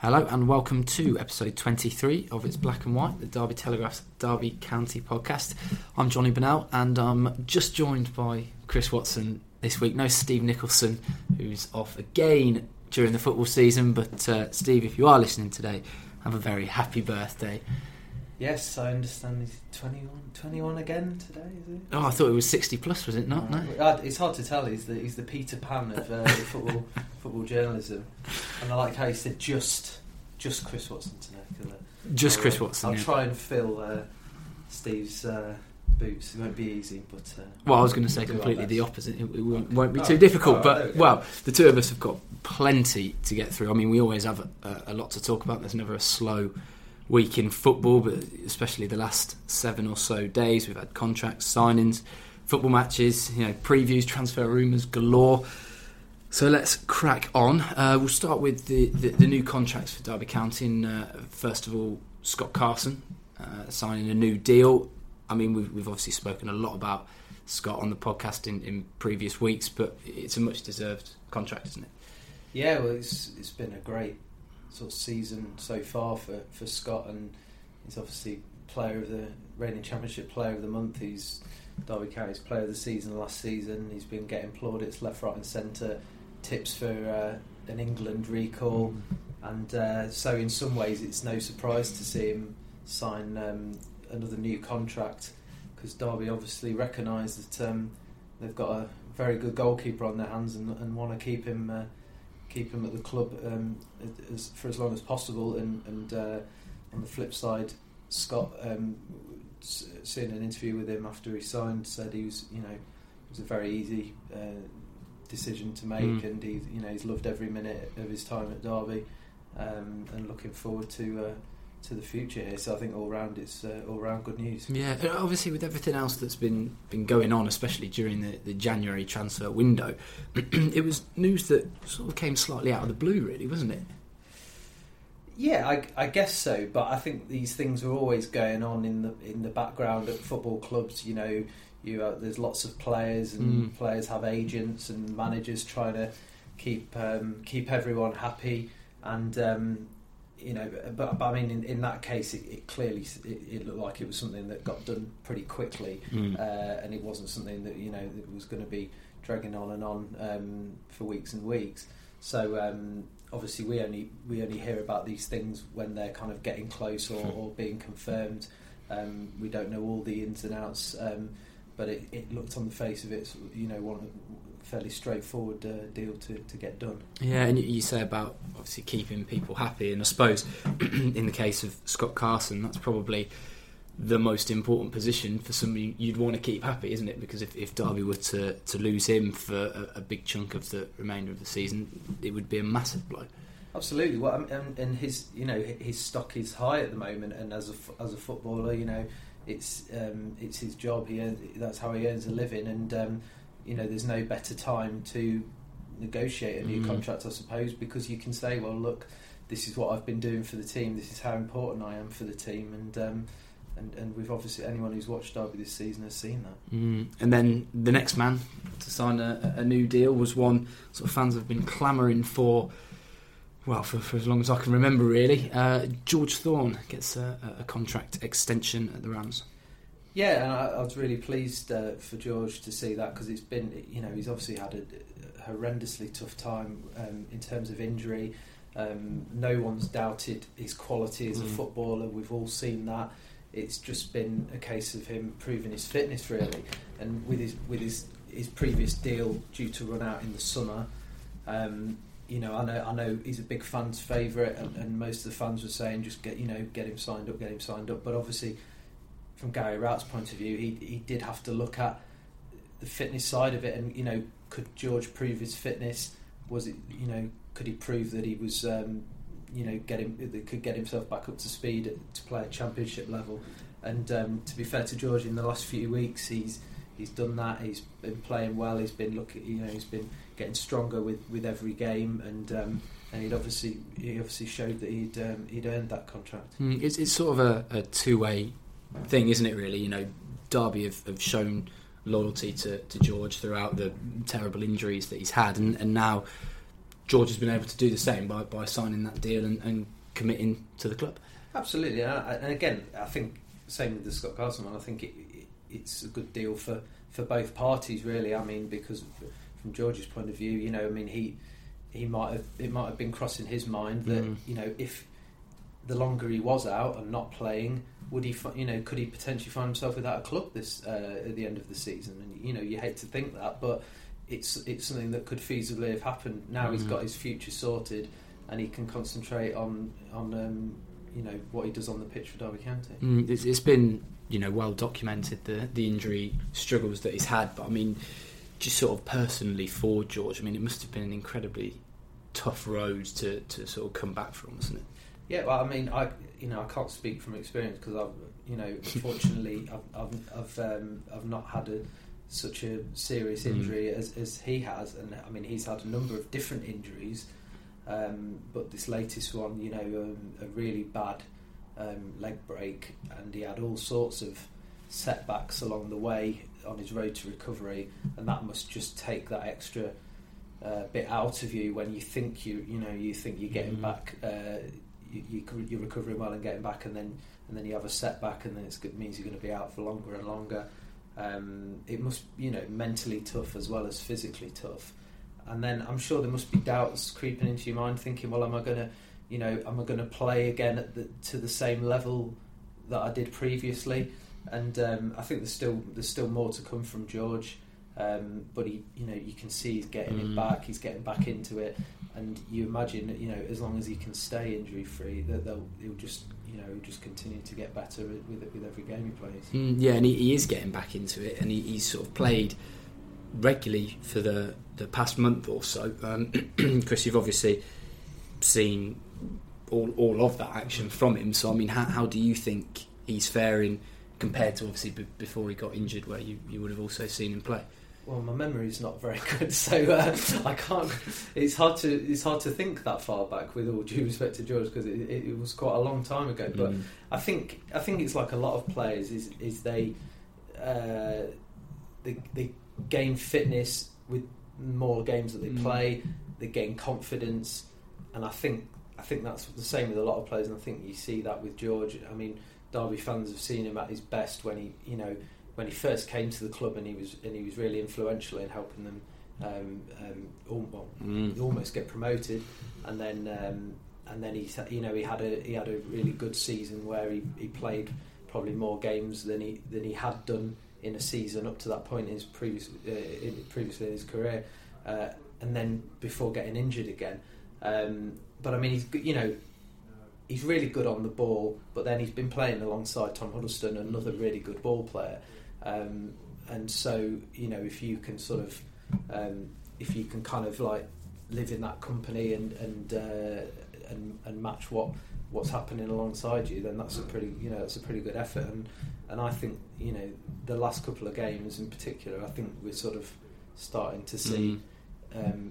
Hello and welcome to episode 23 of It's Black and White, the Derby Telegraph's Derby County podcast. I'm Johnny Bennell and I'm just joined by Chris Watson this week. No Steve Nicholson, who's off again during the football season. But uh, Steve, if you are listening today, have a very happy birthday. Yes, I understand he's 21, 21 again today, is it? Oh, I thought it was 60 plus, was it not? No. Uh, It's hard to tell. He's the, he's the Peter Pan of uh, football football journalism. And I like how he said just just Chris Watson today. uh, Just I'll, Chris uh, Watson. I'll yeah. try and fill uh, Steve's uh, boots. It won't be easy, but. Uh, Well, I was going to say we'll do our completely the opposite. It, it won't, won't be Oh, too difficult, oh, but we well, the two of us have got plenty to get through. I mean, we always have a, a lot to talk about. There's never a slow week in football, but especially the last seven or so days, we've had contracts, signings, football matches, you know, previews, transfer rumours galore. So let's crack on. Uh, we'll start with the, the, the new contracts for Derby County. And, uh, first of all, Scott Carson uh, signing a new deal. I mean, we've, we've obviously spoken a lot about Scott on the podcast in, in previous weeks, but it's a much deserved contract, isn't it? Yeah, well, it's it's been a great sort of season so far for, for Scott, and he's obviously player of the reigning championship player of the month. He's Derby County's player of the season last season. He's been getting plaudits left, right, and centre. Tips for uh, an England recall, and uh, so in some ways it's no surprise to see him sign um, another new contract because Derby obviously recognise that um, they've got a very good goalkeeper on their hands and, and want to keep him. Uh, keep him at the club um, as, for as long as possible. And, and uh, on the flip side, Scott, um, s- seeing an interview with him after he signed, said he was, you know, it was a very easy uh, decision to make, Mm. and he, you know, he's loved every minute of his time at Derby, um, and looking forward to. Uh, to the future here, so I think all round it's uh, all round good news. Yeah, and obviously with everything else that's been been going on, especially during the, the January transfer window, it was news that sort of came slightly out of the blue, really, wasn't it? Yeah, I, I guess so. But I think these things are always going on in the in the background at football clubs. You know, you uh, there's lots of players, and Mm. players have agents and managers trying to keep um, keep everyone happy. And um, you know, but, but I mean, in, in that case, it, it clearly it, it looked like it was something that got done pretty quickly, Mm. uh, and it wasn't something that you know that was going to be dragging on and on um, for weeks and weeks. So um, obviously, we only we only hear about these things when they're kind of getting close or, or being confirmed. Um, we don't know all the ins and outs, um, but it, it looked on the face of it, you know, one fairly straightforward uh, deal to, to get done. Yeah, and you, say about obviously keeping people happy, and I suppose in the case of Scott Carson, that's probably the most important position for somebody you'd want to keep happy, isn't it? Because if, if Derby were to, to lose him for a, a big chunk of the remainder of the season, it would be a massive blow. Absolutely. Well, and, and his you know his stock is high at the moment, and as a as a footballer, you know, it's um, it's his job. He earns, that's how he earns a living, and um, you know, there's no better time to negotiate a new Mm. contract, I suppose, because you can say, well, look, this is what I've been doing for the team. This is how important I am for the team, and um, and and we've obviously anyone who's watched Derby this season has seen that. Mm. And then the next man to sign a, a new deal was one sort of fans have been clamouring for. Well, for, for as long as I can remember, really. Uh, George Thorne gets a, a contract extension at the Rams. Yeah, and I, I was really pleased uh, for George to see that because it's been, you know, he's obviously had a horrendously tough time um, in terms of injury. Um, no one's doubted his quality as a Mm. footballer. We've all seen that. It's just been a case of him proving his fitness, really. And with his with his his previous deal due to run out in the summer, um, you know, I know I know he's a big fans' favourite, and, and most of the fans were saying just get you know get him signed up, get him signed up. But obviously, from Gary Rowett's point of view, he he did have to look at the fitness side of it, and you know, could George prove his fitness? Was it you know, could he prove that he was um, you know get him could get himself back up to speed to play at championship level? And um, to be fair to George, in the last few weeks, he's he's done that. He's been playing well. He's been looking, you know, he's been getting stronger with, with every game, and um, and he'd obviously he obviously showed that he'd um, he'd earned that contract. Mm, it's, it's sort of a, a two way thing, isn't it? Really, you know, Derby have, have shown loyalty to, to George throughout the terrible injuries that he's had, and, and now George has been able to do the same by, by signing that deal and, and committing to the club. Absolutely, and again, I think same with the Scott Carson one. I think it, it, it's a good deal for, for both parties, really. I mean, because from George's point of view, you know, I mean, he he might have it might have been crossing his mind that mm. you know if the longer he was out and not playing, would he you know could he potentially find himself without a club this uh, at the end of the season? And you know, you hate to think that, but it's it's something that could feasibly have happened. Now mm. he's got his future sorted, and he can concentrate on on um, you know what he does on the pitch for Derby County. Mm, it's, it's been you know well documented the the injury struggles that he's had, but I mean, just sort of personally for George, I mean, it must have been an incredibly tough road to, to sort of come back from, wasn't it? Yeah, well, I mean, I you know I can't speak from experience because I've you know fortunately I've I've I've, um, I've not had a such a serious mm. injury mm. as, as he has, and I mean he's had a number of different injuries, um, but this latest one, you know, um, a really bad um, leg break, and he had all sorts of setbacks along the way on his road to recovery, and that must just take that extra uh, bit out of you when you think you, you know, you think you're getting mm. back, uh, you, you, are recovering well and getting back, and then and then you have a setback, and then it means you're going to be out for longer and longer. Um, it must, you know, mentally tough as well as physically tough. And then I'm sure there must be doubts creeping into your mind, thinking, well, am I going to, you know, am I going to play again the, to the same level that I did previously? And um, I think there's still there's still more to come from George. Um, but he, you know, you can see he's getting mm. it back. He's getting back into it, and you imagine, that, you know, as long as he can stay injury free, that they'll he'll just you know just continue to get better with with every game he plays. Mm, yeah, and he, he, is getting back into it, and he, he's sort of played regularly for the the past month or so. Um, Chris, you've obviously seen all all of that action from him. So I mean, how, how do you think he's faring compared to obviously b- before he got injured, where you, you would have also seen him play? Well, my memory is not very good, so uh, I can't. It's hard to it's hard to think that far back. With all due respect to George, because it, it, it, was quite a long time ago. But mm. I think I think it's like a lot of players is is they uh, they, they gain fitness with more games that they mm. play. They gain confidence, and I think I think that's the same with a lot of players. And I think you see that with George. I mean, Derby fans have seen him at his best when he you know when he first came to the club and he was and he was really influential in helping them um, um, well, mm. almost get promoted, and then um, and then he you know he had a he had a really good season where he, he played probably more games than he than he had done in a season up to that point in his previous uh, in, previously in his career, uh, and then before getting injured again. Um, but I mean, he's you know he's really good on the ball, but then he's been playing alongside Tom Huddlestone, another really good ball player. Um, and so, you know, if you can sort of, um, if you can kind of like live in that company and and uh, and, and match what what's happening alongside you, then that's a pretty, you know, that's a pretty good effort. And and I think, you know, the last couple of games in particular, I think we're sort of starting to see. Mm. Um,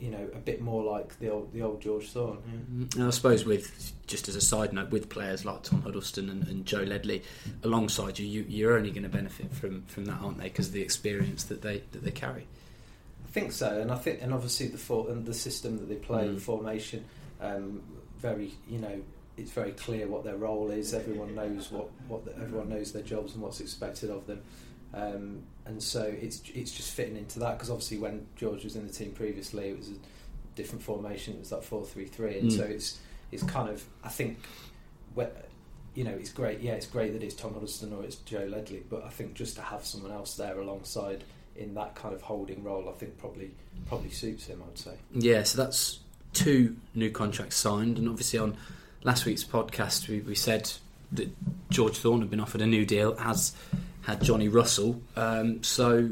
you know a bit more like the old the old George Thorne. Yeah. I suppose with just as a side note, with players like Tom Huddlestone and, and Joe Ledley alongside you, you are only going to benefit from, from that, aren't they? Because of the experience that they that they carry. I think so, and I think and obviously the for, and the system that they play, mm. the formation, um, very you know it's very clear what their role is. Everyone knows what what the, everyone knows their jobs and what's expected of them. Um, and so it's it's just fitting into that because obviously when George was in the team previously, it was a different formation. It was like four three three, and mm. so it's it's kind of I think, you know, it's great. Yeah, it's great that it's Tom Huddlestone or it's Joe Ledley, but I think just to have someone else there alongside in that kind of holding role, I think probably probably suits him. I'd say. Yeah, so that's two new contracts signed, and obviously on last week's podcast we, we said that George Thorne had been offered a new deal as had Johnny Russell. Um, so,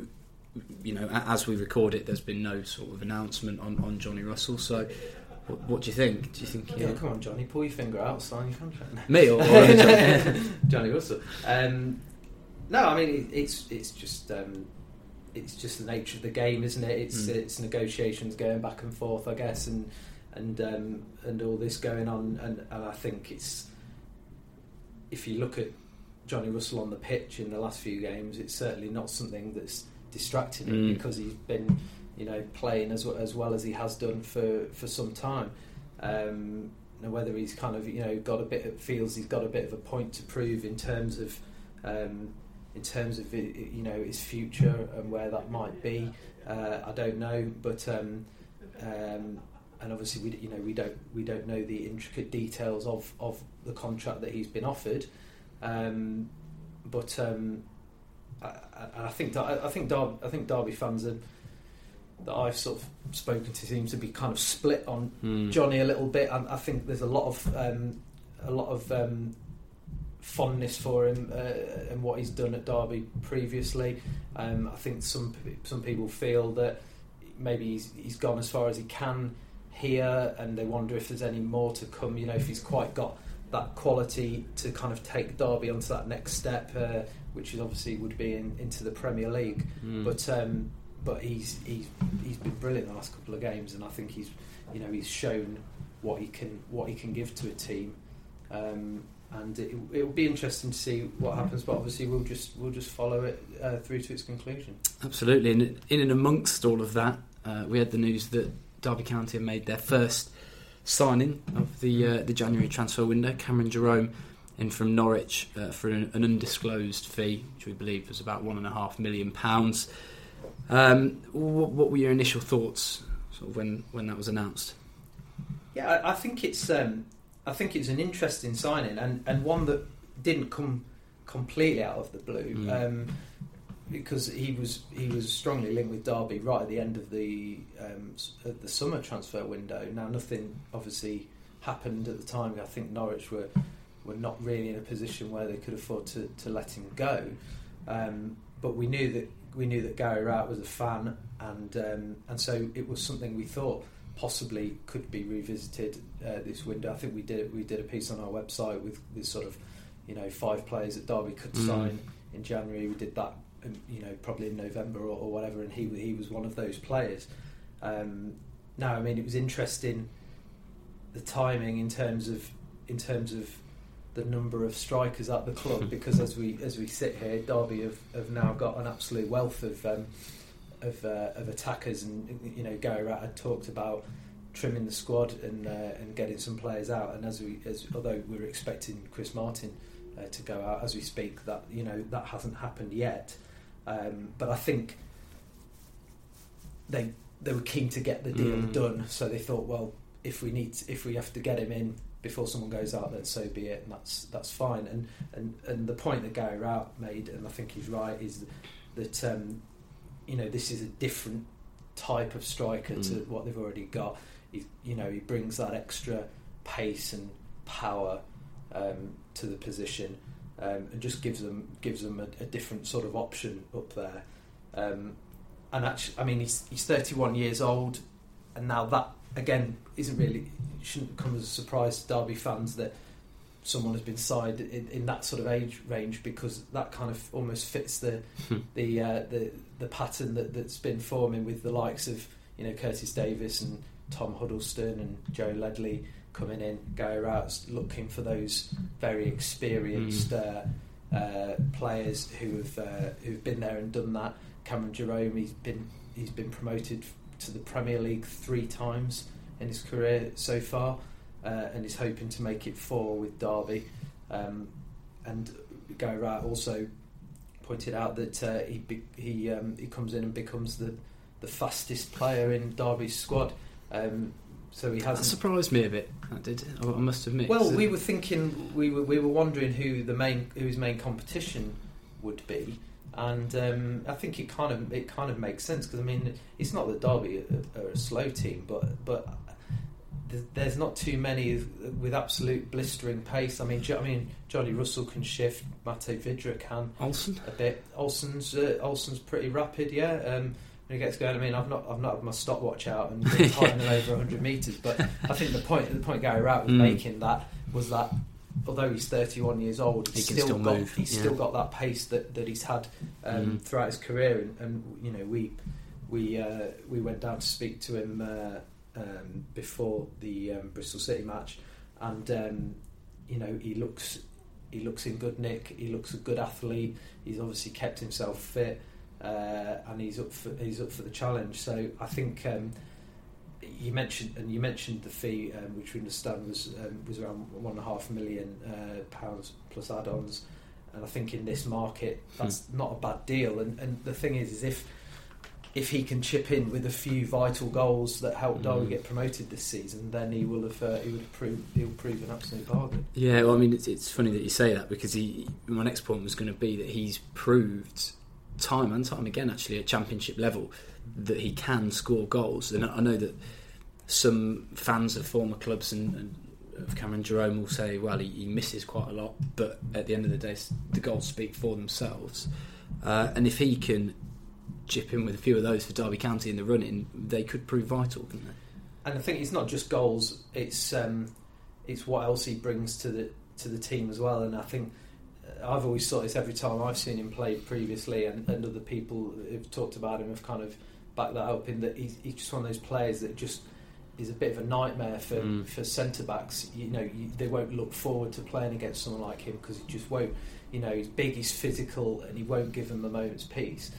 you know, as we record it, there's been no sort of announcement on, on Johnny Russell. So, what, what do you think? Do you think? Yeah, come on, Johnny, pull your finger out, sign your contract. Me or, or Johnny Russell? Um, no, I mean it's it's just um, it's just the nature of the game, isn't it? It's mm. it's negotiations going back and forth, I guess, and and um, and all this going on, and, and I think it's if you look at Johnny Russell on the pitch in the last few games, it's certainly not something that's distracting him mm. because he's been you know, playing as as well as he has done for for some time. Um, now whether he's kind of you know got a bit of, feels he's got a bit of a point to prove in terms of um, in terms of you know his future and where that might be, uh, I don't know. But um, um, and obviously we you know we don't we don't know the intricate details of, of the contract that he's been offered. Um, but um, I, I, think I think Derby, I think Derby fans are, that I've sort of spoken to seem to be kind of split on mm. Johnny a little bit. I, I think there's a lot of um, a lot of um, fondness for him uh, and what he's done at Derby previously. Um, I think some some people feel that maybe he's, he's gone as far as he can here, and they wonder if there's any more to come. You know, if he's quite got that quality to kind of take Derby onto that next step, uh, which is obviously would be in, into the Premier League. Mm. But um, but he's he's he's been brilliant the last couple of games, and I think he's you know he's shown what he can what he can give to a team. Um, and it, will be interesting to see what happens. But obviously, we'll just we'll just follow it uh, through to its conclusion. Absolutely, and in and amongst all of that, uh, we had the news that Derby County have made their first signing of the uh, the January transfer window. Cameron Jerome in from Norwich uh, for an, an, undisclosed fee, which we believe was about one and a half million pounds. Um, what, what, were your initial thoughts sort of when, when that was announced? Yeah, I, I think it's um, I think it's an interesting signing and, and one that didn't come completely out of the blue. Mm. Um, because he was he was strongly linked with Derby right at the end of the um, the summer transfer window. Now nothing obviously happened at the time. I think Norwich were were not really in a position where they could afford to, to let him go. Um, but we knew that we knew that Gary Rowett was a fan, and um, and so it was something we thought possibly could be revisited uh, this window. I think we did we did a piece on our website with this sort of you know five players that Derby could mm. sign in January. We did that you know, probably in November or, or whatever, and he he was one of those players. Um, now, I mean, it was interesting the timing in terms of in terms of the number of strikers at the club because as we as we sit here, Derby have, have now got an absolute wealth of um, of, uh, of attackers, and you know, Gary Rowett had talked about trimming the squad and uh, and getting some players out, and as we as although we are expecting Chris Martin. Uh, to go out as we speak, that you know that hasn't happened yet. Um, but I think they they were keen to get the deal mm. done, so they thought, well, if we need to, if we have to get him in before someone goes out, then so be it, and that's that's fine. And and and the point that Gary Rowett made, and I think he's right, is that um, you know this is a different type of striker mm. to what they've already got. He, you know, he brings that extra pace and power um, to the position um, and just gives them gives them a, a different sort of option up there. Um, and actually, I mean, he's he's 31 years old, and now that again isn't really shouldn't come as a surprise to Derby fans that someone has been signed in, in that sort of age range because that kind of almost fits the hmm. the uh, the the pattern that, that's been forming with the likes of you know Curtis Davies and Tom Huddlestone and Joe Ledley coming in, Gary Rowett's looking for those very experienced mm. uh, uh, players who have uh, who've been there and done that. Cameron Jerome, he's been he's been promoted to the Premier League three times in his career so far, uh, and he's hoping to make it four with Derby. Um, and Guy Rowett also pointed out that uh, he he um, he comes in and becomes the the fastest player in Derby's squad. Um, so he hasn't. That surprised me a bit. That did. I must admit. Well, we were thinking, we were we were wondering who the main who his main competition would be, and um, I think it kind of it kind of makes sense because I mean it's not that Derby are, are, a slow team, but but there's not too many with absolute blistering pace. I mean, I mean Johnny Russell can shift, Matej Vydra can Olsen a bit. Olsen's uh, Olsen's pretty rapid, yeah. Um, when he gets going. I mean, I've not I've not had my stopwatch out and been climbing over 100 meters, but I think the point the point Gary Rowett was mm. making that was that although he's 31 years old, he's he still, still got move. he's yeah. still got that pace that, that he's had um, mm. throughout his career, and, and you know we we uh, we went down to speak to him uh, um, before the um, Bristol City match, and um, you know he looks he looks in good nick. He looks a good athlete. He's obviously kept himself fit. Uh, and he's up for he's up for the challenge. So I think um, you mentioned and you mentioned the fee, um, which we understand was um, was around one and a half million uh, pounds plus add-ons, and I think in this market that's not a bad deal. And, and the thing is, is if if he can chip in with a few vital goals that help Derby Mm. get promoted this season, then he will have uh, he would have proved he'll prove an absolute bargain. Yeah, well, I mean, it's, it's funny that you say that because he. My next point was going to be that he's proved time and time again, actually, at championship level, that he can score goals. And I know that some fans of former clubs and, and of Cameron Jerome will say, well, he, he misses quite a lot, but at the end of the day, the goals speak for themselves. Uh, and if he can chip in with a few of those for Derby County in the running, they could prove vital, couldn't they? And I think it's not just goals; it's um, it's what else he brings to the to the team as well. And I think I've always thought this every time I've seen him play previously, and, and other people who've talked about him have kind of backed that up in that he's, he's just one of those players that just is a bit of a nightmare for, Mm. for centre backs. You know, you, they won't look forward to playing against someone like him because he just won't. You know, he's big, he's physical, and he won't give them a moment's peace.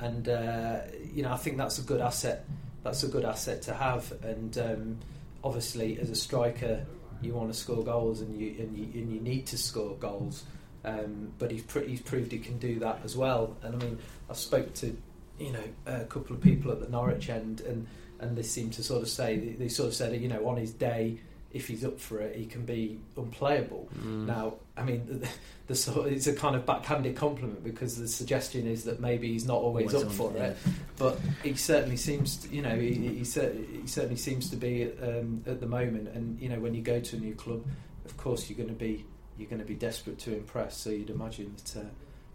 And uh, you know, I think that's a good asset. That's a good asset to have. And um, obviously, as a striker, you want to score goals, and you and you, and you need to score goals. Um, but he's, pr- he's proved he can do that as well. And I mean, I've spoke to you know a couple of people at the Norwich end, and and they seem to sort of say they, they sort of said you know on his day if he's up for it he can be unplayable. Mm. Now I mean the, the sort it's a kind of backhanded compliment because the suggestion is that maybe he's not always, Always up for yeah. it, but he certainly seems to, you know he, he, he certainly seems to be um, at the moment. And you know when you go to a new club, of course you're going to be you're going to be desperate to impress. So you'd imagine that. Uh,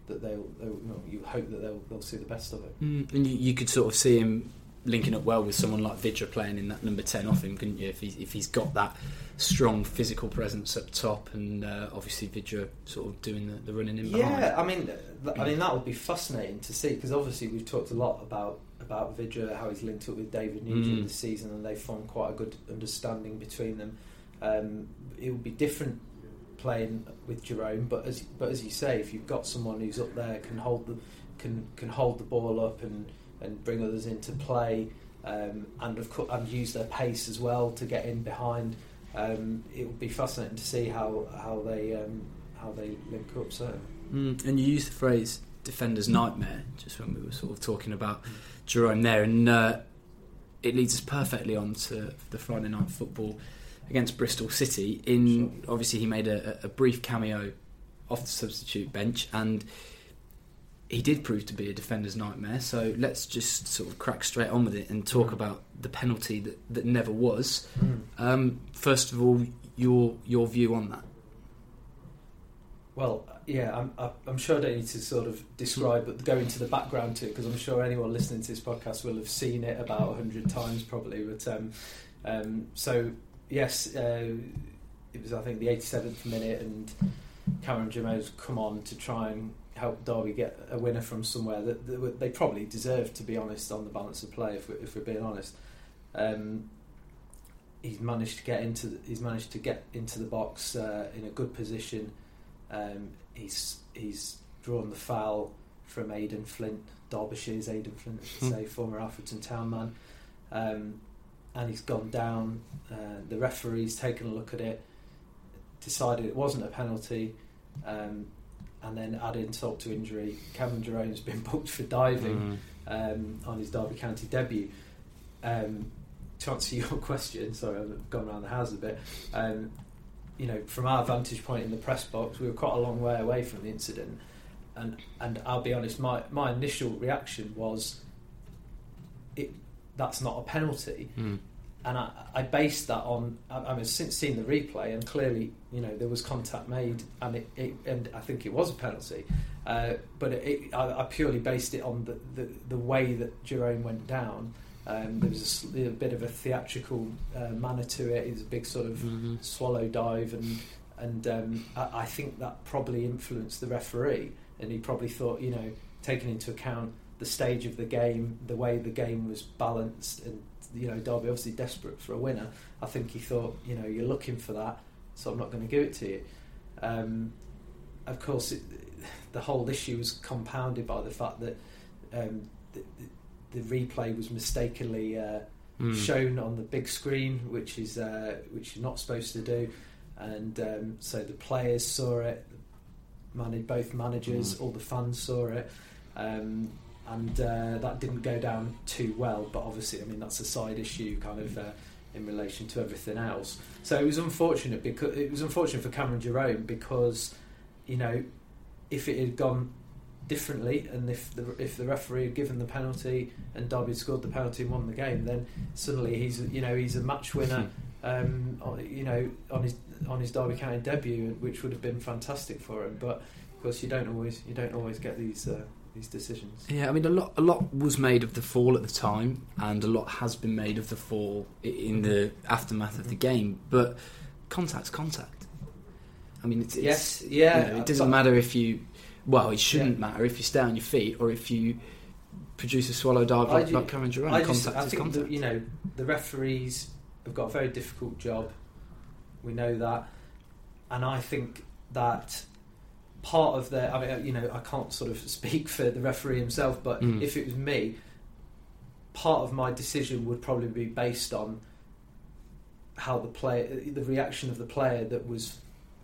that they'll, they'll well, you hope that they'll, they'll see the best of it. Mm, and you, you could sort of see him linking up well with someone like Vydra playing in that number 10 off him, couldn't you? If, he, if he's got that strong physical presence up top and uh, obviously Vydra sort of doing the, the running in behind. Yeah, I mean, th- I mean that would be fascinating to see because obviously we've talked a lot about about Vydra, how he's linked up with David Nugent Mm. this season, and they've formed quite a good understanding between them. Um, it would be different playing with Jerome, but as but as you say, if you've got someone who's up there can hold the can can hold the ball up and and bring others into play, um, and of course and use their pace as well to get in behind. Um, it would be fascinating to see how how they um, how they link up. So. Mm, and you used the phrase defender's nightmare just when we were sort of talking about Jerome there, and uh, it leads us perfectly on to the Friday night football against Bristol City. In obviously he made a, a brief cameo off the substitute bench, and he did prove to be a defender's nightmare. So let's just sort of crack straight on with it and talk Mm. about the penalty that, that never was. Mm. Um, first of all, your your view on that. Well, yeah, I'm, I'm sure I don't need to sort of describe, but go into the background to it because I'm sure anyone listening to this podcast will have seen it about a hundred times probably. But um, um, so yes, uh, it was I think the 87th minute, and Cameron Jerome's come on to try and help Derby get a winner from somewhere that, they probably deserved, to be honest, on the balance of play. If we're, if we're being honest. Um, He's managed to get into. The, he's managed to get into the box uh, in a good position. Um, he's he's drawn the foul from Aden Flint, Derbyshire's Aden Flint, I should Hmm. say, former Alfreton Town man, um, and he's gone down. Uh, the referee's taken a look at it, decided it wasn't a penalty, um, and then added insult to injury. Cameron Jerome's been booked for diving um, on his Derby County debut. Um, to answer your question, sorry, I've gone around the house a bit. Um, you know, from our vantage point in the press box, we were quite a long way away from the incident, and and I'll be honest, my my initial reaction was, it that's not a penalty, Mm. and I, I based that on I, I mean since seeing the replay and clearly you know there was contact made and it, it and I think it was a penalty, uh, but it, I, I purely based it on the, the, the way that Jerome went down. Um, there was a, a bit of a theatrical uh, manner to it. It was a big sort of Mhm. swallow dive, and and um, I, I think that probably influenced the referee, and he probably thought, you know, taking into account the stage of the game, the way the game was balanced, and you know, Derby obviously desperate for a winner. I think he thought, you know, you're looking for that, so I'm not going to give it to you. Um, of course, it, the whole issue was compounded by the fact that um, the, the, replay was mistakenly uh, Mm. shown on the big screen, which is uh, which you're not supposed to do, and um, so the players saw it, managed both managers, Mm. all the fans saw it, um, and uh, that didn't go down too well. But obviously, I mean that's a side issue, kind of. Uh, in relation to everything else, so it was unfortunate because it was unfortunate for Cameron Jerome because, you know, if it had gone differently, and if the if the referee had given the penalty and Derby had scored the penalty and won the game, then suddenly he's you know he's a match winner. Um, you know, on his on his Derby County debut, which would have been fantastic for him. But of course, you don't always you don't always get these uh, these decisions. Yeah, I mean, a lot, a lot was made of the fall at the time, and a lot has been made of the fall in the aftermath of the game. But contact's contact. I mean, it's, Yes, yeah, you know, it doesn't matter if you. Well, it shouldn't Yeah. matter if you stay on your feet or if you produce a swallow dive like, ju- like Cameron Jerome. I, just, contact I is think contact. that, you know the referees have got a very difficult job. We know that, and I think that part of their. I mean, you know, I can't sort of speak for the referee himself, but Mm. if it was me, part of my decision would probably be based on how the player, the reaction of the player that was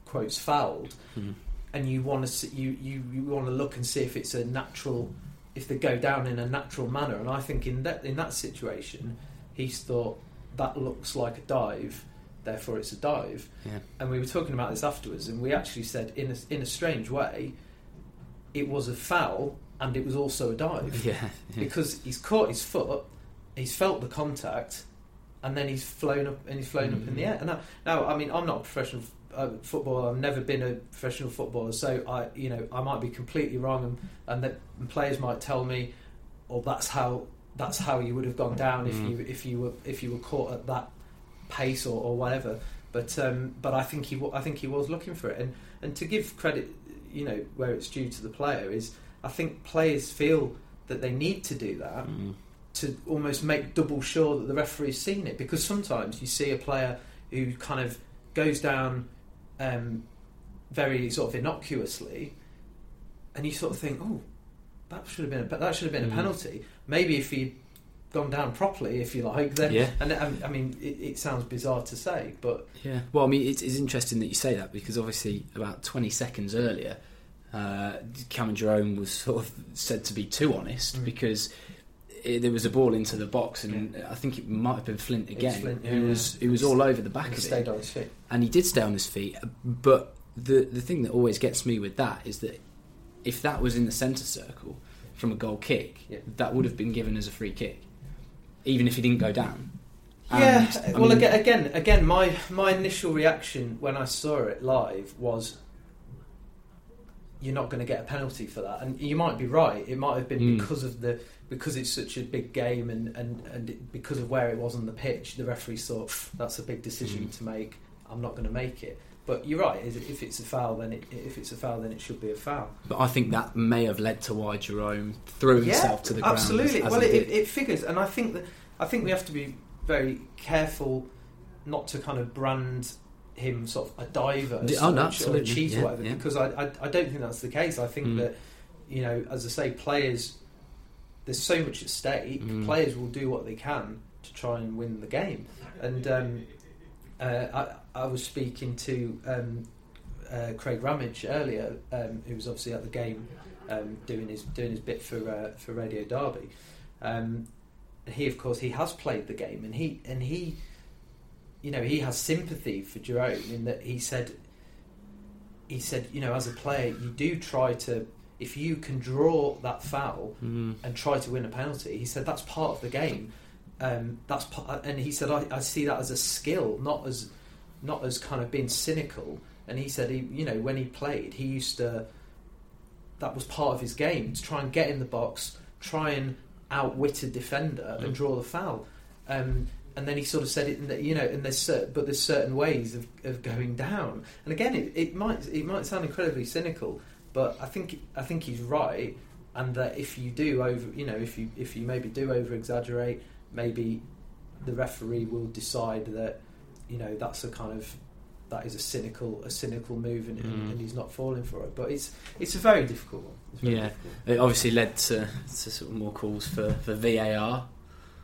quotes fouled, Mm. and you want to see, you, you, you want to look and see if it's a natural if they go down in a natural manner and I think in that in that situation he's thought that looks like a dive therefore it's a dive Yeah. and we were talking about this afterwards and we actually said in a, in a strange way it was a foul and it was also a dive Yeah, yeah. because he's caught his foot he's felt the contact and then he's flown up and he's flown up in the Mm. air and now, now I mean I'm not a professional uh, footballer I've never been a professional footballer so I you know I might be completely wrong and, and that players might tell me or that's how that's how you would have gone down if Mm. you if you were if you were caught at that pace or, or whatever but um, but I think he I think he was looking for it and and to give credit you know where it's due to the player is I think players feel that they need to do that Mm. to almost make double sure that the referee's seen it because sometimes you see a player who kind of goes down um, very sort of innocuously and you sort of think oh that should have been a, that should have been a Mm. penalty maybe if he'd gone down properly if you like then Yeah. and um, I mean it, it sounds bizarre to say but Yeah. Well, I mean, it's, it's interesting that you say that because obviously about 20 seconds earlier, uh, Cameron Jerome was sort of said to be too honest Mm. because it, there was a ball into the box and I think it might have been Flint again Flint, who yeah. was who was all over the back he of stayed it on his feet and he did stay on his feet. But the the thing that always gets me with that is that if that was in the centre circle from a goal kick, Yeah. that would have been given as a free kick, even if he didn't go down. Yeah, And, I well, again, again, again, my my initial reaction when I saw it live was, "You're not going to get a penalty for that," and you might be right. It might have been Mm. because of the because it's such a big game and and and it- because of where it was on the pitch. The referee thought that's a big decision Mm. to make. I'm not going to make it. But you're right. If it's a foul, then it, if it's a foul, then it should be a foul. But I think that may have led to why Jerome threw himself to the ground. absolutely. as well, he it, it figures, and I think that I think we have to be very careful not to kind of brand him sort of a diver as Oh, no, or a cheat Yeah, or whatever, yeah. because I, I I don't think that's the case. I think Mm. that you know, as I say, players. There's so much at stake. Mm. Players will do what they can to try and win the game. And um, uh, I, I was speaking to um, uh, Craig Ramage earlier, um, who was obviously at the game um, doing his doing his bit for uh, for Radio Derby. Um, he, of course, he has played the game, and he and he, you know, he has sympathy for Jerome in that he said, he said, you know, as a player, you do try to, if you can draw that foul Mm. and try to win a penalty, he said that's part of the game. Um, that's part, and he said I, I see that as a skill, not as not as kind of being cynical. And he said he, you know, when he played, he used to. That was part of his game to try and get in the box, try and outwit a defender and draw the foul. Um, and then he sort of said it, you know, and there's cer- but there's certain ways of, of going down. And again, it, it might it might sound incredibly cynical, but I think I think he's right, and that if you do over, you know, if you if you maybe do over exaggerate, maybe the referee will decide that you know that's a kind of that is a cynical a cynical move, and, Mm. and he's not falling for it. But it's it's a very difficult one. Very Yeah. difficult. It obviously led to, to sort of more calls for, for VAR.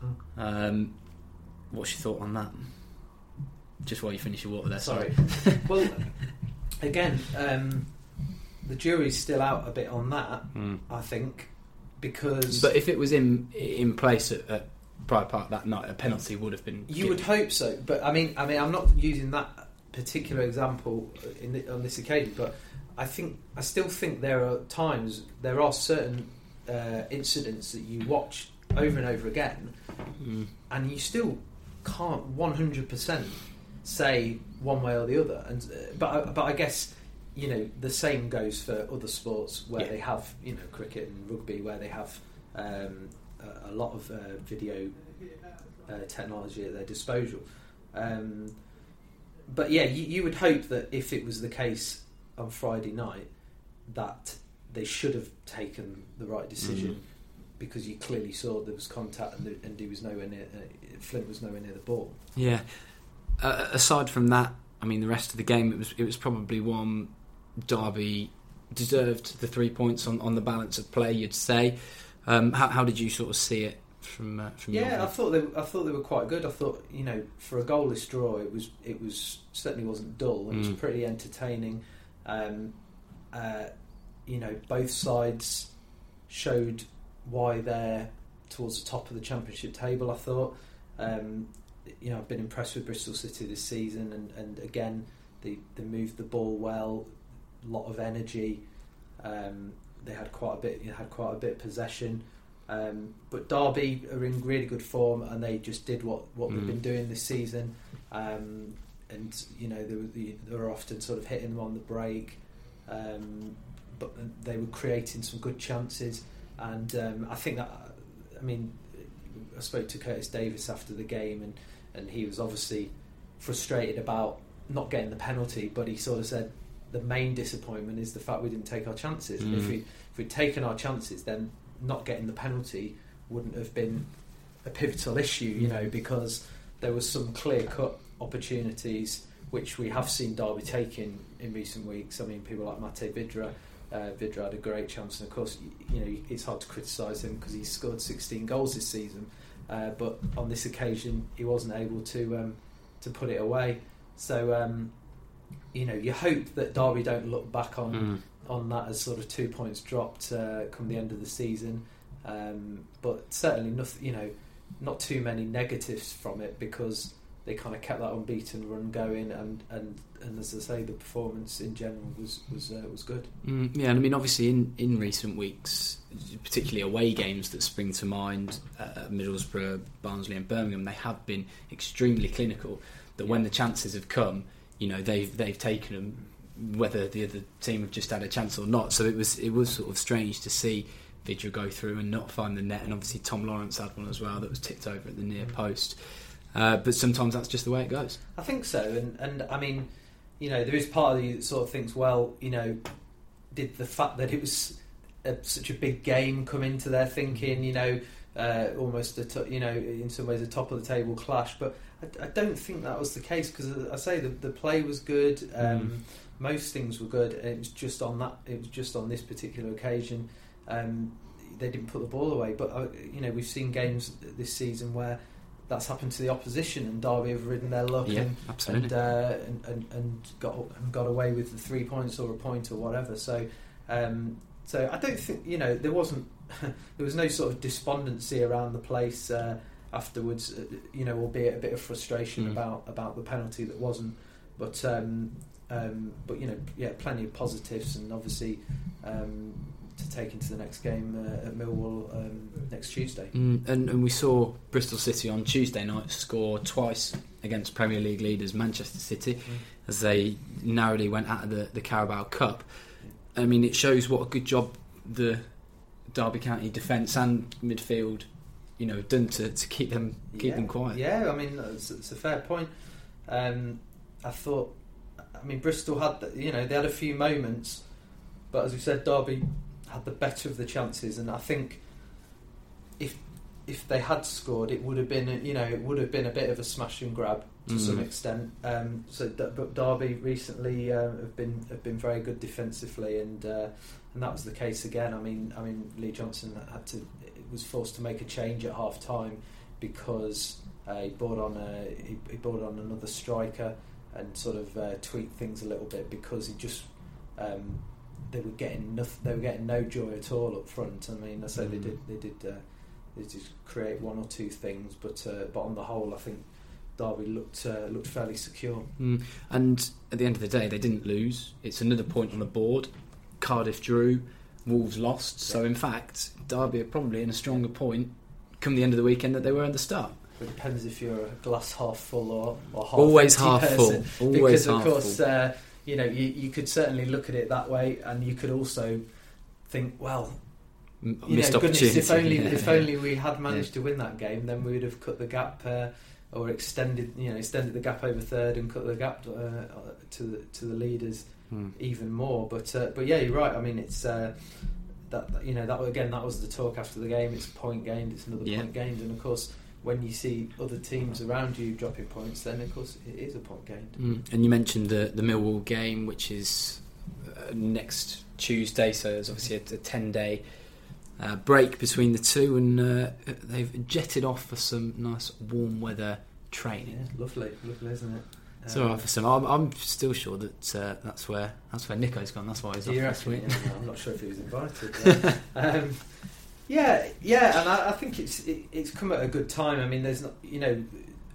Mm. Um, what's your thought on that? Just while you finish your water there. Sorry. well, again, um, the jury's still out a bit on that. Mm. I think because But if it was in in place at, at Pride Park that night, a penalty would have been. You would hope so, but I mean, I mean, I'm not using that particular example in the, on this occasion, but I think I still think there are times there are certain uh, incidents that you watch over and over again, Mm. and you still can't 100 percent say one way or the other. And uh, but I- but I guess you know the same goes for other sports where Yeah. they have you know cricket and rugby where they have um, a, a lot of uh, video uh, technology at their disposal. Um, but yeah, you, you would hope that if it was the case on Friday night, that they should have taken the right decision Mm. because you clearly saw there was contact and, the, and he was nowhere near. Uh, Flint was nowhere near the ball. Yeah. Uh, aside from that, I mean, the rest of the game, it was it was probably one Derby deserved the three points on, on the balance of play. You'd say. Um, how, how did you sort of see it from uh, from your Yeah, I thought they, I thought they were quite good. I thought you know for a goalless draw, it was it was certainly wasn't dull. It was Mm. pretty entertaining. Um, uh, you know, both sides showed why they're towards the top of the championship table. I thought. Um, you know, I've been impressed with Bristol City this season, and, and again, they, they moved the ball well, a lot of energy. Um, they had quite a bit, had quite a bit of possession. Um, but Derby are in really good form, and they just did what, what they've Mm. been doing this season. Um, and you know, they were, they were often sort of hitting them on the break, um, but they were creating some good chances. And um, I think that, I mean, I spoke to Curtis Davies after the game, and, and he was obviously frustrated about not getting the penalty, but he sort of said the main disappointment is the fact we didn't take our chances. And if Mm. we if we'd taken our chances, then not getting the penalty wouldn't have been a pivotal issue, you know, because there was some clear cut opportunities which we have seen Derby taking in recent weeks. I mean, people like Matej Vydra. Uh, Vydra had a great chance, and of course, you know, it's hard to criticise him because he scored 16 goals this season. Uh, but on this occasion, he wasn't able to um, to put it away. So, um, you know, you hope that Derby don't look back on Mm. on that as sort of two points dropped uh, come the end of the season. Um, but certainly, nothing, you know, not too many negatives from it because they kind of kept that unbeaten run going, and and, and as I say, the performance in general was was uh, was good. Mm, yeah, and I mean, obviously, in, in recent weeks, particularly away games that spring to mind, uh, Middlesbrough, Barnsley, and Birmingham, they have been extremely clinical. That when the chances have come, you know, they've they've taken them, whether the other team have just had a chance or not. So it was it was sort of strange to see Vydra go through and not find the net, and obviously Tom Lawrence had one as well that was tipped over at the near post. Uh, but sometimes that's just the way it goes. I think so, and and I mean, you know, there is part of you that sort of thinks, well, you know, did the fact that it was a, such a big game come into their thinking, you know, uh, almost a t- you know, in some ways a top of the table clash, but I, I don't think that was the case because I say the the play was good, um, most things were good, and it was just on that, it was just on this particular occasion. Um, they didn't put the ball away, but uh, you know we've seen games this season where that's happened to the opposition, and Derby have ridden their luck Yeah, and and, uh, and, and and got and got away with the three points or a point or whatever. So, um, so I don't think you know there wasn't there was no sort of despondency around the place uh, afterwards. uh, You know, albeit a bit of frustration Mm. about about the penalty that wasn't. But um, um, but you know, yeah, plenty of positives, and obviously um, to take into the next game uh, at Millwall um, next Tuesday. Mm, and, and we saw Bristol City on Tuesday night score twice against Premier League leaders Manchester City as they narrowly went out of the, the Carabao Cup. I mean, it shows what a good job the Derby County defence and midfield, you know, done to, to keep them keep yeah. them quiet. Yeah, I mean, it's, it's a fair point. Um, I thought, I mean, Bristol had, you know, they had a few moments, but as we said, Derby had the better of the chances, and I think if if they had scored, it would have been, a- you know, it would have been a bit of a smash and grab to Mm. some extent. Um, so, but Derby recently uh, have been have been very good defensively, and uh, and that was the case again. I mean, I mean Lee Johnson had to was forced to make a change at half time because uh, he brought on a he, he brought on another striker and sort of uh, tweaked things a little bit because he just. Um, they were getting nothing, they were getting no joy at all up front. I mean, I say they Mm. did they did uh, they did create one or two things, but uh, but on the whole, I think Derby looked uh, looked fairly secure. Mm. And at the end of the day, they didn't lose. It's another point on the board. Cardiff drew, Wolves lost. So in fact, Derby are probably in a stronger point come the end of the weekend that they were at the start. It depends if you're a glass half full or, or half Always half person. full. Always because half of course full. uh, you know you, you could certainly look at it that way, and you could also think, well, M- you missed know, goodness, if only yeah. if only we had managed to win that game, then we would have cut the gap uh, or extended you know extended the gap over third and cut the gap uh, to the to the leaders Mm. even more. But uh, but yeah, you're right. I mean, it's uh, that you know that again that was the talk after the game. It's a point gained. It's another Yeah. point gained, and of course. When you see other teams around you dropping points, then of course it is a point gained. Mm. And you mentioned the the Millwall game, which is uh, next Tuesday. So there's obviously a, a ten day uh, break between the two, and uh, they've jetted off for some nice warm weather training. Yeah, lovely, lovely, isn't it? It's all right for some. I'm, I'm still sure that uh, that's where that's where Nico's gone. That's why he's off this week. Yeah, I'm not sure if he was invited. um, yeah, yeah, and I, I think it's it, it's come at a good time. I mean, there's not, you know,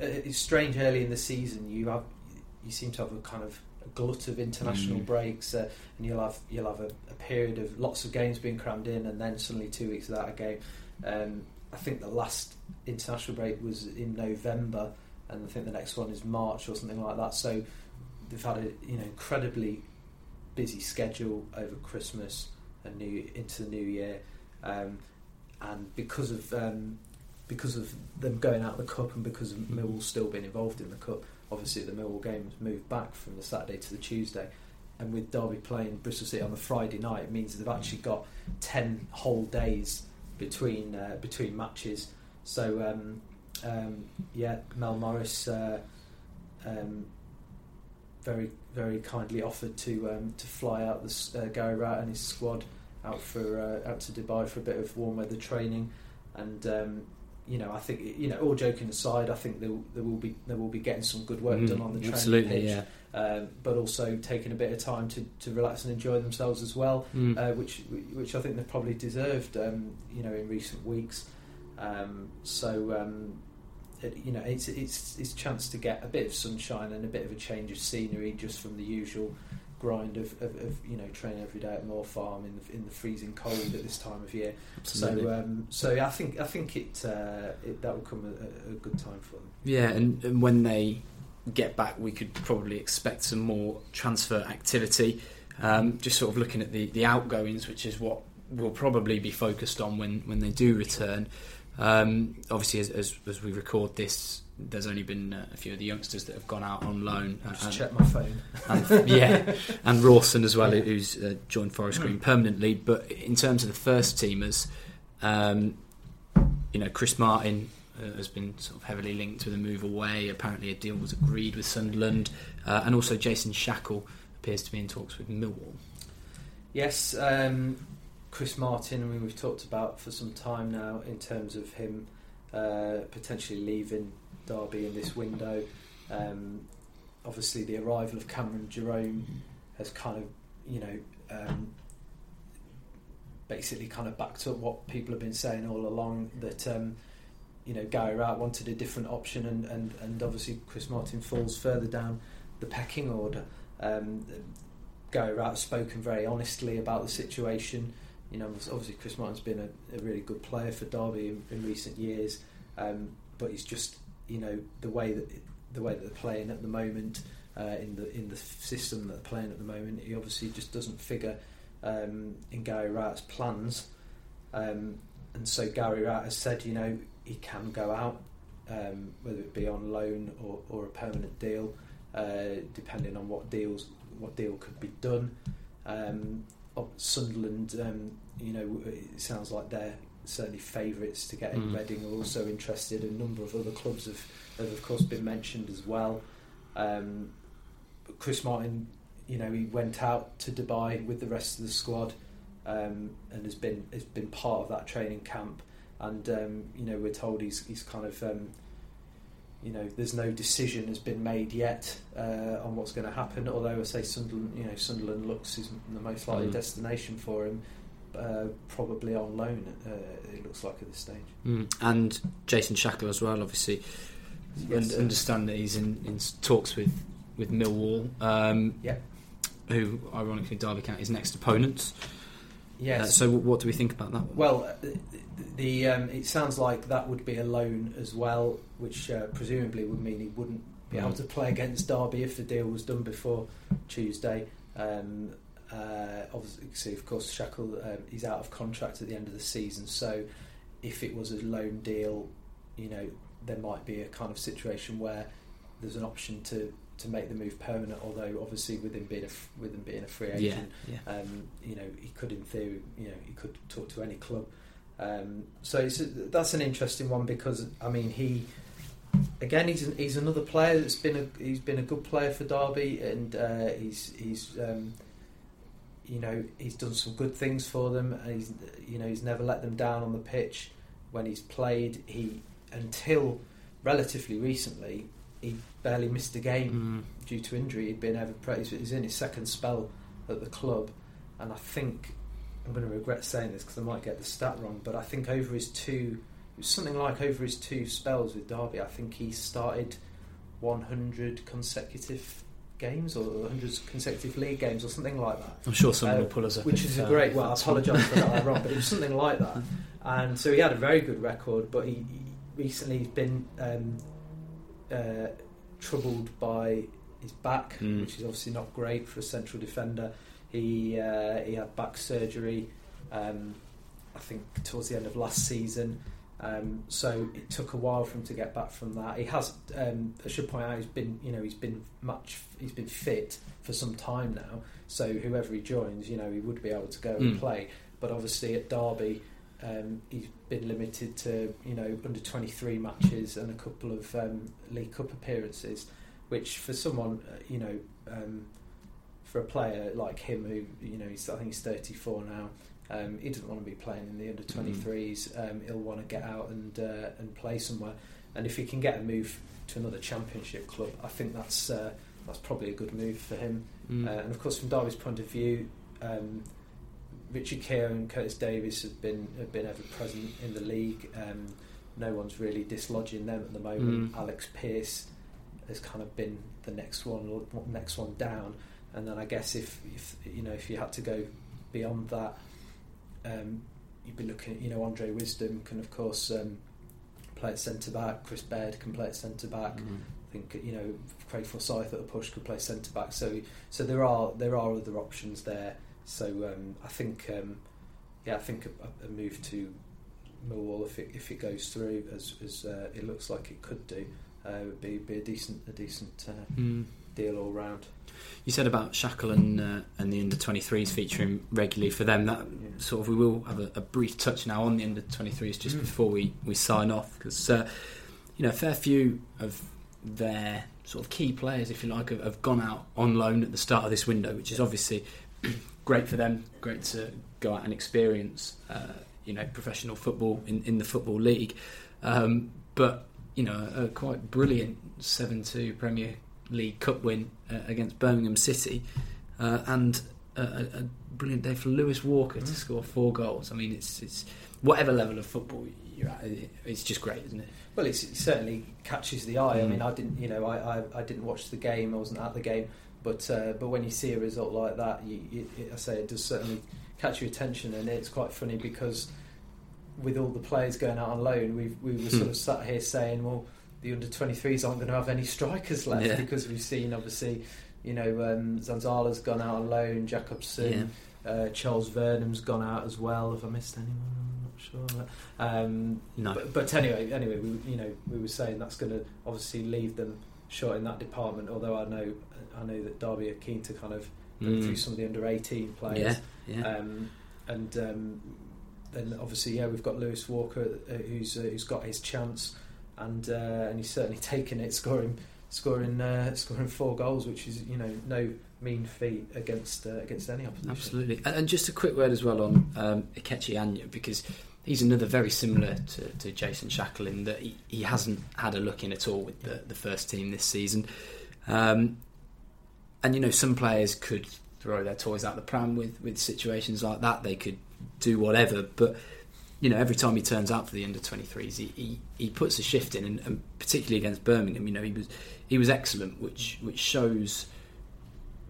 uh, it's strange early in the season. You have you seem to have a kind of a glut of international Mm. breaks, uh, and you'll have you'll have a, a period of lots of games being crammed in, and then suddenly two weeks without a game. Um, I think the last international break was in November, and I think the next one is March or something like that. So they've had a you know incredibly busy schedule over Christmas and new into the new year, um, and because of um, because of them going out of the cup and because of Millwall still being involved in the cup, obviously the Millwall game was moved back from the Saturday to the Tuesday. And with Derby playing Bristol City on the Friday night, it means they've actually got ten whole days between uh, between matches. So um, um, yeah, Mel Morris uh, um, very very kindly offered to um, to fly out this, uh, Gary Rowett and his squad out for uh, out to Dubai for a bit of warm weather training, and um, you know I think you know all joking aside, I think there, there will be there will be getting some good work Mm, done on the training absolutely, pitch, yeah. um, but also taking a bit of time to, to relax and enjoy themselves as well Mm. uh, which which I think they've probably deserved, um, you know, in recent weeks. Um, so um, you know, it's it's it's a chance to get a bit of sunshine and a bit of a change of scenery just from the usual grind of, of, of you know training every day at Moor Farm in the in the freezing cold at this time of year. Absolutely. So um, so I think I think it, uh, it that will come at a, a good time for them. Yeah, and, and when they get back, we could probably expect some more transfer activity. Um, just sort of looking at the, the outgoings, which is what we'll probably be focused on when, when they do return. Um, obviously, as, as, as we record this, there's only been uh, a few of the youngsters that have gone out on loan. I'll just and- check my phone. and, yeah, and Rawson as well, Yeah. who's uh, joined Forest Green permanently. But in terms of the first teamers, um, you know, Chris Martin uh, has been sort of heavily linked with a move away. Apparently, a deal was agreed with Sunderland, uh, and also Jason Shackell appears to be in talks with Millwall. Yes, um, Chris Martin. I mean, we've talked about for some time now in terms of him uh, potentially leaving Derby in this window. Um, obviously, the arrival of Cameron Jerome has kind of, you know, um, basically kind of backed up what people have been saying all along that. Um, you know, Gary Rowett wanted a different option, and, and, and obviously Chris Martin falls further down the pecking order. Um, Gary Rowett has spoken very honestly about the situation. You know, obviously Chris Martin's been a, a really good player for Derby in, in recent years, um, but he's just you know the way that the way that they're playing at the moment uh, in the in the system that they're playing at the moment. He obviously just doesn't figure um, in Gary Rowett's plans, um, and so Gary Rowett has said, you know, he can go out, um, whether it be on loan or, or a permanent deal, uh, depending on what deals what deal could be done. Um, oh, Sunderland, um, you know, it sounds like they're certainly favourites to get in. Mm. Reading are also interested. A number of other clubs have, have of course, been mentioned as well. Um, Chris Martin, you know, he went out to Dubai with the rest of the squad um, and has been has been part of that training camp. And um, you know, we're told he's he's kind of um, you know, there's no decision has been made yet uh, on what's going to happen. Although I say Sunderland, you know, Sunderland looks is the most likely Mm. destination for him, uh, probably on loan. Uh, it looks like at this stage. Mm. And Jason Shackell as well, obviously. Yes, and understand that he's in, in talks with with Millwall. Um, Yeah. Who, ironically, Derby County's next opponents. Yes. Uh, so, what do we think about that one? Well, uh, the, the um, it sounds like that would be a loan as well, which uh, presumably would mean he wouldn't be able Mm. to play against Derby if the deal was done before Tuesday. Um, uh, obviously, of course, Shackell um, he's out of contract at the end of the season, so if it was a loan deal, you know, there might be a kind of situation where there's an option to, to make the move permanent. Although, obviously, with him being a with him being a free agent, yeah. um, you know, he could, in theory, you know, he could talk to any club. Um, so it's, that's an interesting one because I mean, he again, he's he's another player that's been a he's been a good player for Derby, and uh, he's he's um, you know he's done some good things for them, and he's you know he's never let them down on the pitch when he's played. He until relatively recently, he barely missed a game Mm. due to injury. He'd been ever praised. He's in his second spell at the club, and I think I'm going to regret saying this because I might get the stat wrong. But I think over his two, it was something like over his two spells with Derby, I think he started 100 consecutive games or 100 consecutive league games or something like that. I'm sure someone Uh, will pull us up. Which is a uh, great. Well, I apologise for that. I'm wrong, but it was something like that. And so he had a very good record, but he, he recently has been um, uh, troubled by his back, Mm. which is obviously not great for a central defender. He uh, he had back surgery, um, I think towards the end of last season. Um, so it took a while for him to get back from that. He has, um, I should point out, he's been, you know, he's been much, he's been fit for some time now. So whoever he joins, you know, he would be able to go and Mm. play. But obviously at Derby, um, he's been limited to, you know, under twenty three matches and a couple of um, League Cup appearances, which for someone, uh, you know, um, for a player like him who, you know, he's, I think he's thirty four now. Um, he doesn't want to be playing in the under 23s. Um, he'll want to get out and uh, and play somewhere. And if he can get a move to another Championship club, I think that's uh, that's probably a good move for him. Mm. Uh, and of course, from Derby's point of view, um, Richard Keogh and Curtis Davies have been have been ever present in the league. Um, no one's really dislodging them at the moment. Mm. Alex Pearce has kind of been the next one, next one down. And then I guess if, if you know if you had to go beyond that, um, you'd be looking at you know Andre Wisdom can of course um, play at centre back. Chris Baird can play at centre back. Mm. I think you know Craig Forsyth at the push could play centre back. So so there are there are other options there. So um, I think um, yeah I think a, a move to Millwall if it if it goes through as as uh, it looks like it could do uh, would be be a decent a decent uh, Mm. deal all round. You said about Shackell and uh, and the under 23s featuring regularly for them. That Yeah. sort of we will have a, a brief touch now on the under 23s just Mm. before we, we sign off because uh, you know a fair few of their sort of key players, if you like, have, have gone out on loan at the start of this window, which is obviously great for them. Great to go out and experience uh, you know professional football in, in the football league, um, but you know a quite brilliant seven two Premier League Cup win uh, against Birmingham City, uh, and a, a, brilliant day for Lewis Walker to Mhm. score four goals. I mean, it's it's whatever level of football you're at, it's just great, isn't it? Well, it's, it certainly catches the eye. I Mm. mean, I didn't, you know, I, I, I didn't watch the game. I wasn't at the game, but uh, but when you see a result like that, you, you, it, I say it does certainly catch your attention, and it's quite funny because with all the players going out on loan, we we were sort of sat here saying, well, the under 23s aren't going to have any strikers left Yeah. because we've seen obviously, you know, um, Zanzala's gone out on loan, Jacobson. Uh, Charles Vernam's gone out as well. Have I missed anyone? I'm not sure. Um, No. but, but anyway, anyway, we, you know, we were saying that's going to obviously leave them short in that department. Although I know, I know that Derby are keen to kind of go Mm. through some of the under eighteen players. yeah. Um, and um, then obviously, yeah, we've got Lewis Walker uh, who's uh, who's got his chance, and uh, and he's certainly taken it, scoring scoring uh, scoring four goals, which is you know no mean feat against uh, against any opposition. Absolutely, and, and just a quick word as well on um, Ikechi Anya because he's another very similar to, to Jason Shackell in that he, he hasn't had a look in at all with the, the first team this season. Um, and you know, some players could throw their toys out the pram with, with situations like that. They could do whatever, but you know, every time he turns out for the under 23s, he, he, he puts a shift in, and, and, particularly against Birmingham, you know, he was he was excellent, which which shows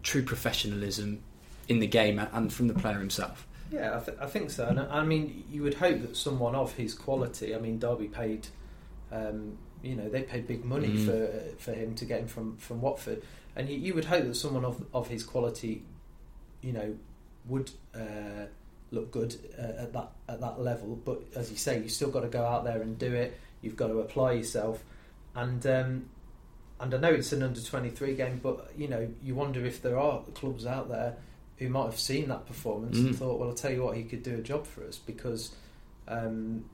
true professionalism in the game and from the player himself. Yeah, I, th- I think so. And I mean, you would hope that someone of his quality. I mean, Derby paid, um, you know, they paid big money mm. for uh, for him to get him from from Watford, and you, you, would hope that someone of of his quality, you know, would. Uh, look good uh, at that at that level. But as you say, you still got to go out there and do it. You've got to apply yourself, and um, and I know it's an under twenty three game, but you know you wonder if there are clubs out there who might have seen that performance mm. and thought, well, I'll tell you what, he could do a job for us because. Um,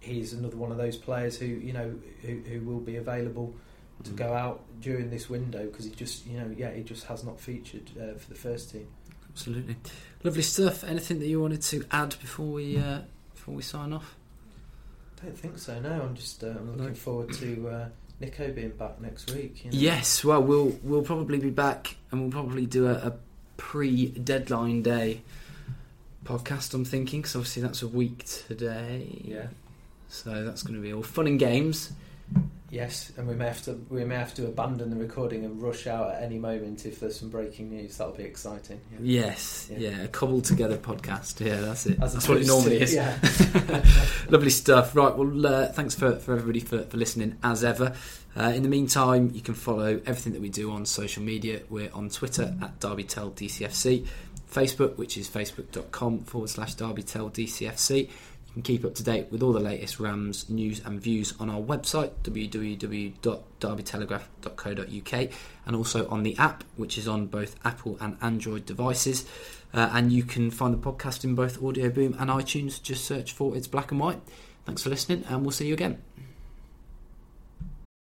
he's another one of those players who you know who, who will be available to mm. go out during this window because he just you know yeah he just has not featured uh, for the first team. Absolutely, lovely stuff. Anything that you wanted to add before we uh, before we sign off? I don't think so. No, I'm just uh, I'm looking no. forward to uh, Nico being back next week. You know? Yes, well, we'll we'll probably be back, and we'll probably do a, a pre-deadline day podcast. I'm thinking, because obviously that's a week today. Yeah. So that's going to be all fun and games. Yes, and we may have to we may have to abandon the recording and rush out at any moment if there's some breaking news. That'll be exciting. Yeah. Yes, yeah. yeah. a cobbled together podcast. Yeah, that's it. That's what it normally to, is. Yeah. Lovely stuff. Right, well, uh, thanks for, for everybody for, for listening as ever. Uh, in the meantime, you can follow everything that we do on social media. We're on Twitter at DerbyTellDCFC, Facebook, which is facebook.com forward slash DerbyTellDCFC. You can keep up to date with all the latest Rams news and views on our website, www.derbytelegraph.co.uk, and also on the app, which is on both Apple and Android devices. Uh, and you can find the podcast in both Audio Boom and iTunes. Just search for It's Black and White. Thanks for listening, and we'll see you again.